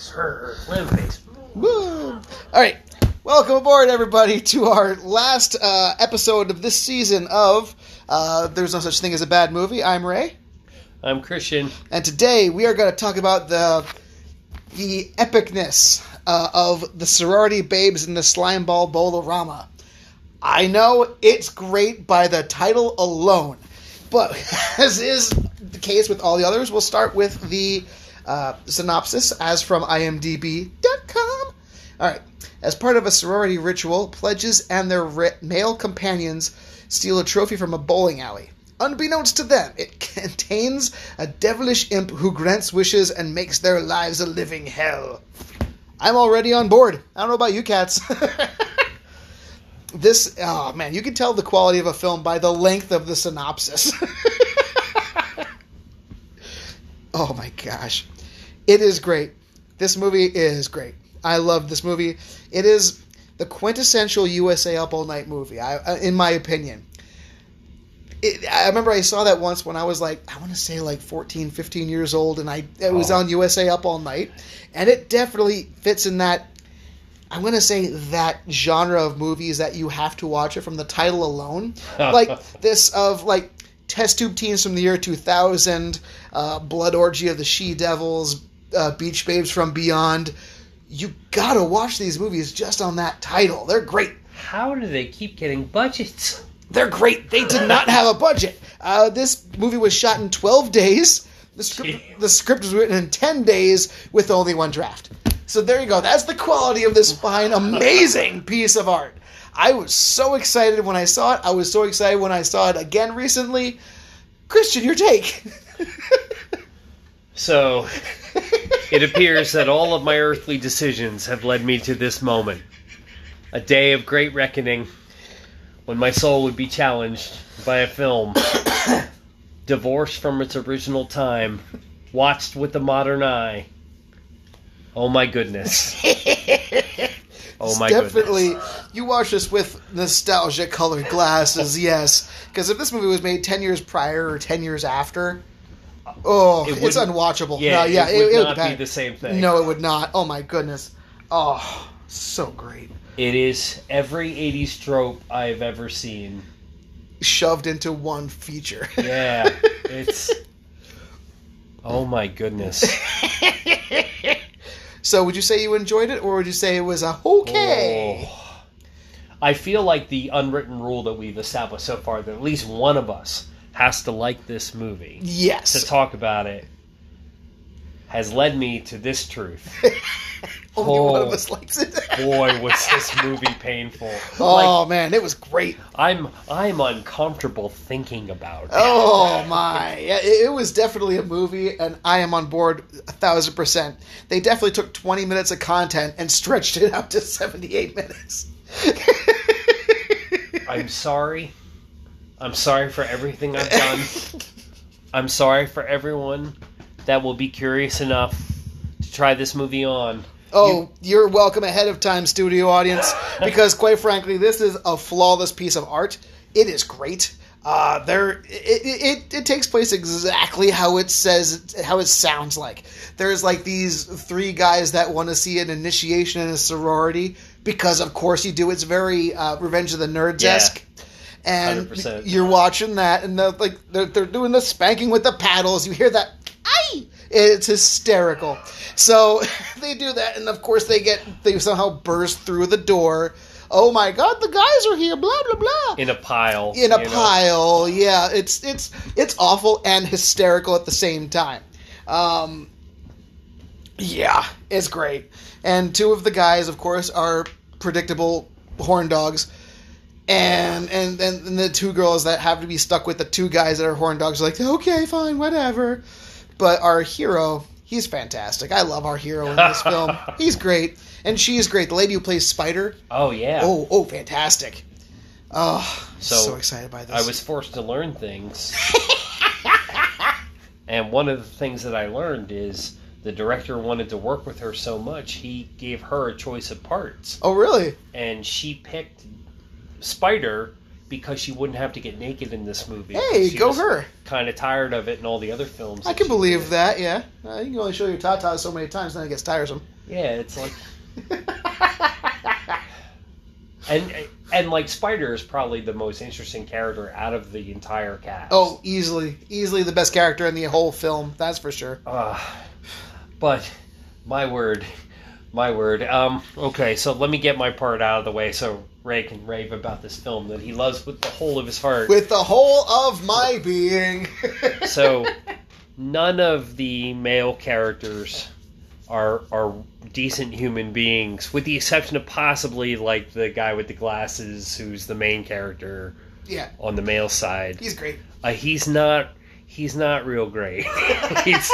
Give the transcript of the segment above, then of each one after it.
face. Her, her limb face. Woo! All right, welcome aboard, everybody, to our last uh, episode of this season of uh, "There's No Such Thing as a Bad Movie." I'm Ray, I'm Christian. and today we are going to talk about the the epicness uh, of the sorority babes in the slime ball Bowl-o-Rama. I know it's great by the title alone, but as is the case with all the others, we'll start with the uh, synopsis as from IMDb.com. All right. As part of a sorority ritual, pledges and their male companions steal a trophy from a bowling alley. Unbeknownst to them, it contains a devilish imp who grants wishes and makes their lives a living hell. I'm already on board. I don't know about you cats. this, oh man, you can tell the quality of a film by the length of the synopsis. oh my gosh. It is great. This movie is great. I love this movie. It is the quintessential USA Up All Night movie, I, uh, in my opinion. It, I remember I saw that once when I was like, I want to say like 14, 15 years old, and I it was Oh. on USA Up All Night, and it definitely fits in that. I'm gonna say that genre of movies that you have to watch it from the title alone, like this of like test tube teens from the year 2000, uh, Blood Orgy of the She Devils, uh, Beach Babes from Beyond. You gotta watch these movies just on that title. They're great. How do they keep getting budgets? They're great. They did not have a budget. Uh, this movie was shot in 12 days. The script, the script was written in 10 days with only one draft. So there you go. That's the quality of this fine, amazing piece of art. I was so excited when I saw it. I was so excited when I saw it again recently. Christian, your take. So, it appears that all of my earthly decisions have led me to this moment. A day of great reckoning when my soul would be challenged by a film divorced from its original time, watched with the modern eye. Oh my goodness. Oh my Definitely, goodness. you watch this with nostalgia colored glasses, yes. Because if this movie was made 10 years prior or 10 years after, oh, It it's unwatchable. Yeah, no, yeah, it would would not be bad. the same thing. No, it would not. Oh my goodness. Oh, so great. It is every 80s trope I've ever seen. Shoved into one feature. Yeah, it's. Oh my goodness. so, would you say you enjoyed it, or would you say it was a okay? Oh. I feel like the unwritten rule that we've established so far that at least one of us has to like this movie Yes. to talk about it has led me to this truth. Only one Oh. of us likes it. Boy, was this movie painful. oh Like man, it was great. I'm I'm uncomfortable thinking about it. Oh my! It was definitely a movie, and I am on board a thousand percent. They definitely took twenty minutes of content and stretched it out to seventy-eight minutes. I'm sorry. I'm sorry for everything I've done. I'm sorry for everyone that will be curious enough to try this movie on. Oh, you're welcome ahead of time, studio audience, because quite frankly, this is a flawless piece of art. It is great. Uh, there, it, it, it takes place exactly how it says, how it sounds like. There's like these three guys that want to see an initiation in a sorority because, of course, you do. It's very uh, Revenge of the Nerds esque. And 100%. you're watching that, and they're like they're, they're doing the spanking with the paddles. You hear that? Aye! It's hysterical. So they do that, and of course they get they somehow burst through the door. Oh my God, the guys are here! Blah blah blah. In a pile. In a you know. pile, yeah. It's it's it's awful and hysterical at the same time. Um, yeah, it's great. And two of the guys, of course, are predictable horn dogs. And and and the two girls that have to be stuck with the two guys that are horn dogs are like, okay, fine, whatever. But our hero, he's fantastic. I love our hero in this film. He's great, and she's great. The lady who plays Spider, Oh yeah. oh oh, fantastic. Oh, so, So, excited by this. I was forced to learn things. and one of the things that I learned is the director wanted to work with her so much, he gave her a choice of parts. Oh really? And she picked Spider because she wouldn't have to get naked in this movie. Hey, go her. Kind of tired of it in all the other films. I that can believe did. that. Yeah, uh, you can only show your tatas so many times, then it gets tiresome. Yeah, it's like and and like Spider is probably the most interesting character out of the entire cast. oh, easily, easily the best character in the whole film. That's for sure. Uh, but my word, my word. Um, okay, so let me get my part out of the way so Ray can rave about this film that he loves with the whole of his heart. With the whole of my being. so none of the male characters are are decent human beings, with the exception of possibly like the guy with the glasses, who's the main character yeah, on the male side. he's great. Uh, he's not he's not real great. he's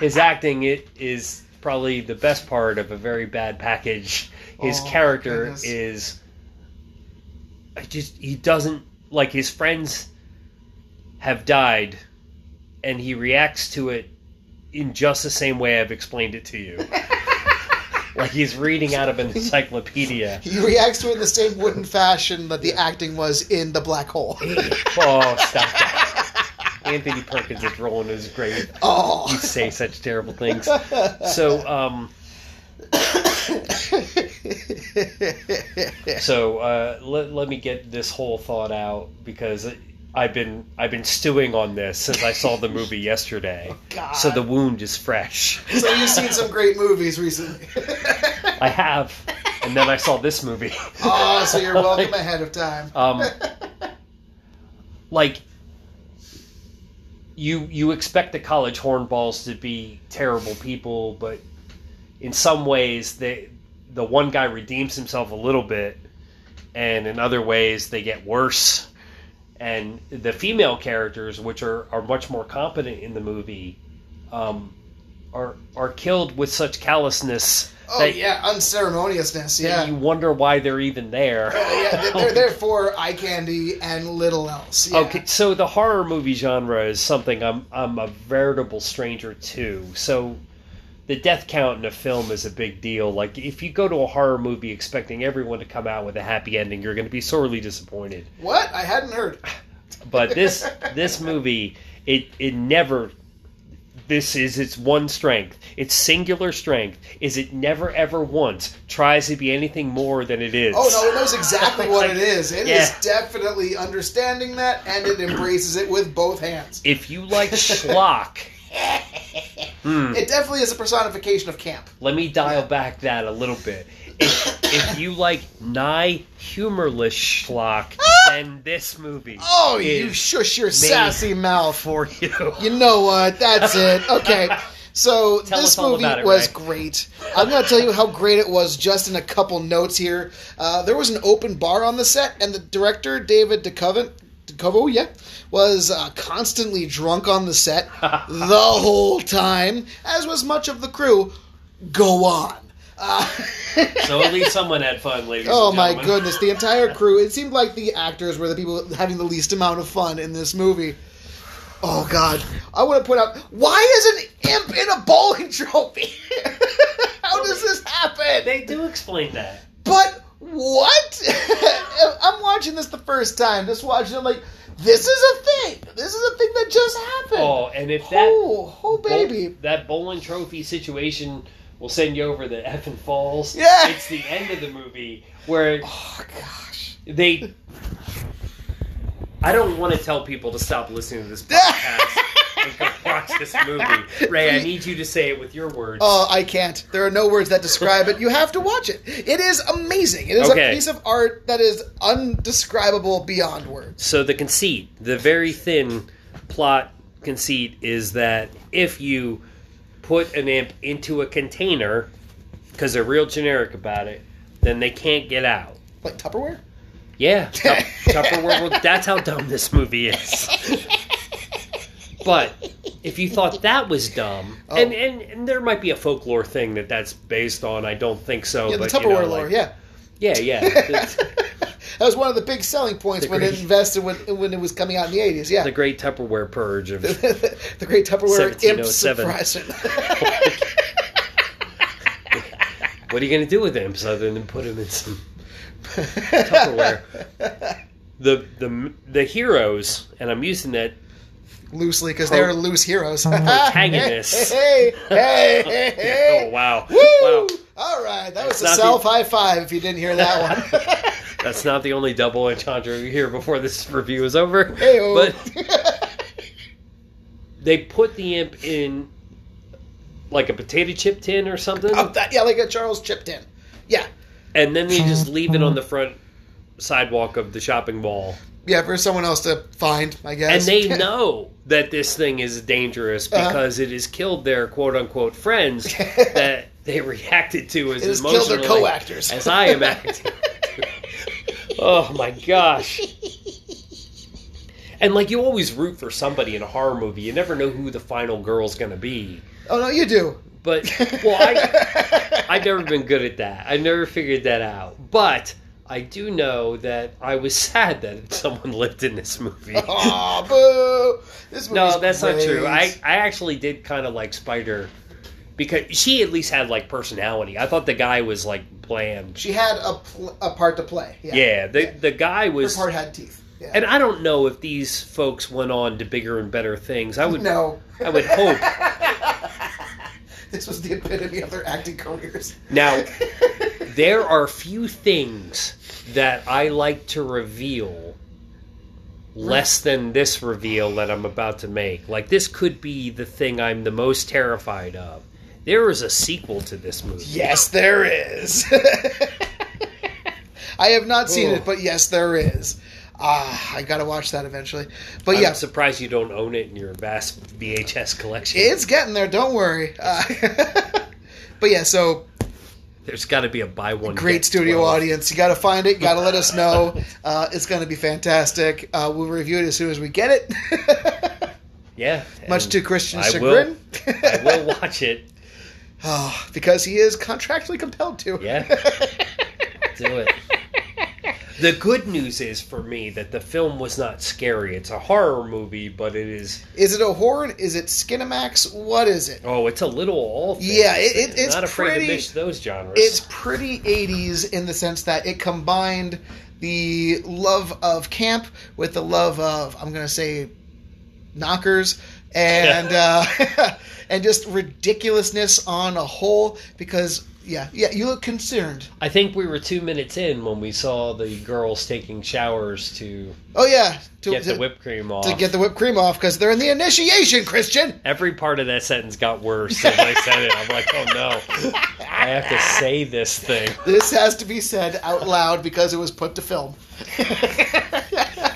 his acting it is probably the best part of a very bad package. His Oh, character goodness. is I just he doesn't like his friends have died and he reacts to it in just the same way I've explained it to you. like he's reading out of an encyclopedia. He reacts to it in the same wooden fashion that the acting was in the black hole. Oh, stop that. Anthony Perkins is rolling his grave. You Oh. say such terrible things. So, um, so uh, let, let me get this whole thought out because I've been I've been stewing on this since I saw the movie yesterday. God. So the wound is fresh. So you've seen some great movies recently. I have, and then I saw this movie. oh, so you're welcome ahead of time. um, like you you expect the college hornballs to be terrible people, but in some ways they the one guy redeems himself a little bit, and in other ways they get worse. And the female characters, which are, are much more competent in the movie, um, are are killed with such callousness Oh that, yeah, unceremoniousness. Yeah. you wonder why they're even there. Oh, yeah, they're- they're there for eye candy and little else. Yeah. Okay, so the horror movie genre is something I'm I'm a veritable stranger to. So the death count in a film is a big deal. Like if you go to a horror movie expecting everyone to come out with a happy ending, you're going to be sorely disappointed. What? I hadn't heard. But this this movie, it it never. This is its one strength. Its singular strength is it never ever once tries to be anything more than it is. Oh no, it knows exactly what Like, it is. It is yeah. definitely understanding that, and it embraces it with both hands. If you like schlock, hmm, It definitely is a personification of camp. let me dial back that a little bit. If, if you like nigh humorless schlock, then this movie Oh, you is shush your sassy mouth. for you. You know what? That's it. Okay. So Tell this all movie about it, was Ray. great. I'm going to tell you how great it was just in a couple notes here. Uh, there was an open bar on the set, and the director David DeCoteau, DeCoteau, yeah, was uh, constantly drunk on the set the whole time, as was much of the crew. Go on. Uh, So at least someone had fun, ladies. Oh my goodness, the entire crew. It seemed like the actors were the people having the least amount of fun in this movie. Oh god. I want to point out why is an imp in a bowling trophy? How does this happen? They do explain that. But what? I'm watching this the first time. Just watching it like this is a thing. This is a thing that just happened. Oh, and if that oh, oh baby. that bowling trophy situation will send you over the effing falls. Yeah. it's the end of the movie where Oh gosh. they. I don't want to tell people to stop listening to this podcast and go watch this movie. Ray, I need you to say it with your words. Oh, I can't. There are no words that describe it. You have to watch it. It is amazing. It is Okay. a piece of art that is undescribable beyond words. So the conceit, the very thin plot conceit, is that if you put an imp into a container, because they're real generic about it, then they can't get out. Like Tupperware? Yeah, Tup- Tupperware. Well, that's how dumb this movie is. But if you thought that was dumb, Oh. and, and and there might be a folklore thing that that's based on. I don't think so. Yeah, the but Tupperware you know, lore, like- yeah. Yeah, yeah. That was one of the big selling points The when it invested when, when it was coming out in the 80s, yeah. the great Tupperware purge of the great Tupperware imp 1707. suppression. what are you going to do with imps other than put them in some Tupperware? the the the heroes, and I'm using that Loosely, because they're loose heroes. Protagonists. hey, hey, hey, hey. Oh wow! Woo! Wow, All right, that was a not the- self high five. If you didn't hear that one, that's not the only double entendre you hear before this review is over. Hey-o. But they put the imp in like a potato chip tin or something, Oh, that, yeah, like a Charles chip tin. Yeah, and then they just leave it on the front sidewalk of the shopping mall. yeah, for someone else to find, I guess. And they know that this thing is dangerous Uh-huh. because it has killed their quote unquote friends that they reacted to as It has killed their emotionally co-actors. as I am acting. oh my gosh. And like you always root for somebody in a horror movie. You never know who the final girl's gonna be. oh no, you do. But well I I've never been good at that. I never figured that out. But I do know that I was sad that someone lived in this movie. Aw, boo! This No, that's not true. I, I actually did kind of like Spider because she at least had like personality. I thought the guy was like bland. She had a, pl- a part to play. Yeah, Yeah, the the guy her was, part had teeth. Yeah. and I don't know if these folks went on to bigger and better things. I would no, I would hope. this was the epitome of their acting careers. Now, there are few things that I like to reveal less than this reveal that I'm about to make. Like this could be the thing I'm the most terrified of. There is a sequel to this movie. Yes, there is. I have not seen Oh. it, but yes, there is. Ah, I gotta watch that eventually. But I'm yeah, surprised you don't own it in your vast VHS collection. it's getting there. Don't worry. Uh, but yeah, so There's got to be a buy one. great studio 12. audience. You got to find it. You got to let us know. Uh, it's going to be fantastic. Uh, we'll review it as soon as we get it. Yeah, Much to Christian's I chagrin. will. I will watch it. Oh, because he is contractually compelled to. Yeah, do it. The good news is for me that the film was not scary. It's a horror movie, but it is. Is it a horror? Is it Skinamax? What is it? Oh, it's a little all. things. Yeah, it- it- it's not afraid pretty- to those genres. It's pretty 80s in the sense that it combined the love of camp with the love of, I'm going to say, knockers and uh, and just ridiculousness on a whole because yeah yeah you look concerned I think we were two minutes in when we saw the girls taking showers to oh yeah to get the whipped cream off. to get the whipped cream off because they're in the initiation christian Every part of that sentence got worse as I said it. I'm like, oh no, I have to say this thing. this has to be said out loud because it was put to film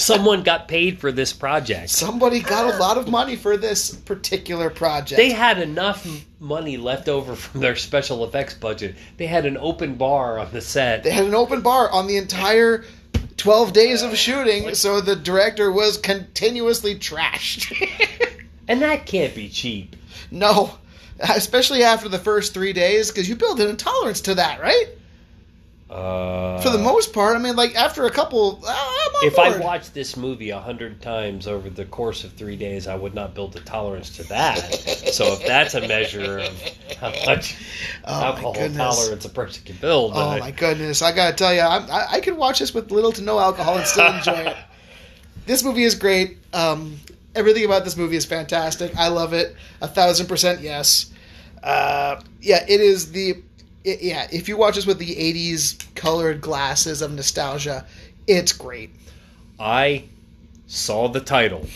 Someone got paid for this project. somebody got a lot of money for this particular project They had enough money left over from their special effects budget. They had an open bar on the set. They had an open bar on the entire 12 days of shooting, so the director was continuously trashed. And that can't be cheap. no, especially after the first three days, because you build an intolerance to that, right? Uh, For the most part, I mean, like after a couple, uh, I'm if I watched this movie a hundred times over the course of three days, I would not build a tolerance to that. so if that's a measure of how much Oh, alcohol tolerance a person can build, Oh I- my goodness! I gotta tell you, I'm, I, I could watch this with little to no alcohol and still enjoy it. This movie is great. Um, everything about this movie is fantastic. I love it. A thousand percent yes. Uh, yeah, it is the. It, yeah, if you watch this with the '80s colored glasses of nostalgia, it's great. I saw the title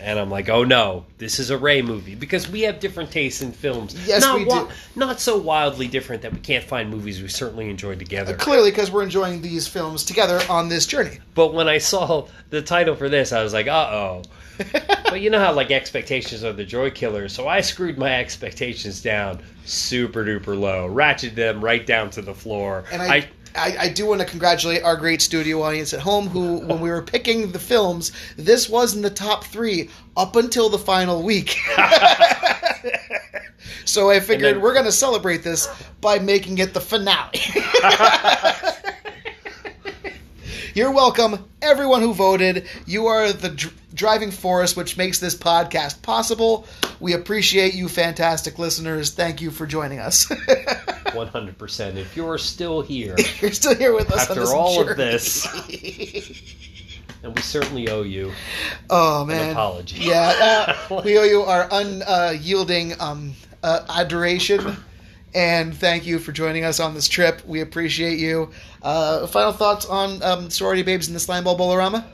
and I'm like, oh no, this is a Ray movie because we have different tastes in films. Yes, not we do. Not so wildly different that we can't find movies we certainly enjoy together. Clearly, because we're enjoying these films together on this journey. But when I saw the title for this, I was like, uh oh. but you know how like expectations are the joy killers, so I screwed my expectations down super duper low, ratcheted them right down to the floor. And I, I, I, do want to congratulate our great studio audience at home who, when we were picking the films, this was in the top three up until the final week. so I figured then- we're going to celebrate this by making it the finale. You're welcome, everyone who voted. You are the dr- driving force which makes this podcast possible. We appreciate you, fantastic listeners. Thank you for joining us. 100%. If you're still here You're still here with us after all journey. of this, and we certainly owe you Oh an man. apology. Yeah, uh, we owe you our unyielding um, uh, adoration, and thank you for joining us on this trip. We appreciate you. Uh, final thoughts on um, sorority babes in the slime ball Bowl-o-Rama?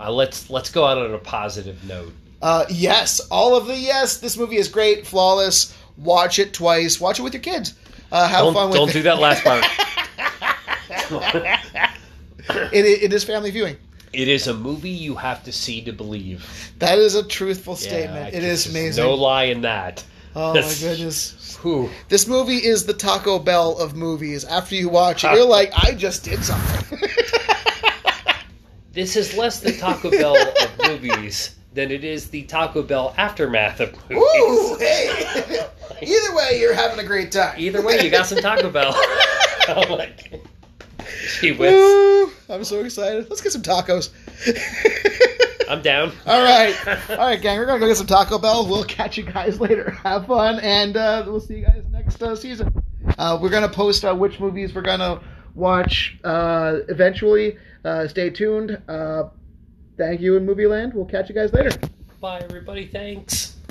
Uh, let's let's go out on a positive note. Uh, yes, all of the yes. This movie is great, flawless. Watch it twice. Watch it with your kids. Uh, have Don't fun with don't it. do that last part. It, it is family viewing. it is a movie you have to see to believe. That is a truthful statement. It there's is amazing. No lie in that. Oh my goodness. Whew. This movie is the Taco Bell of movies. After you watch it, you're like, I just did something. This is less the Taco Bell of movies than it is the Taco Bell aftermath of movies. Ooh, hey. Either way, you're having a great time. Either way, you got some Taco Bell. oh my whiz. Woo, I'm so excited. Let's get some tacos. I'm down. All right. All right, gang. We're going to go get some Taco Bell. We'll catch you guys later. Have fun, and uh, we'll see you guys next uh, season. Uh, we're going to post uh, which movies we're going to watch uh, eventually. Uh, stay tuned. Uh, thank you in Movie Land. We'll catch you guys later. Bye, everybody. Thanks.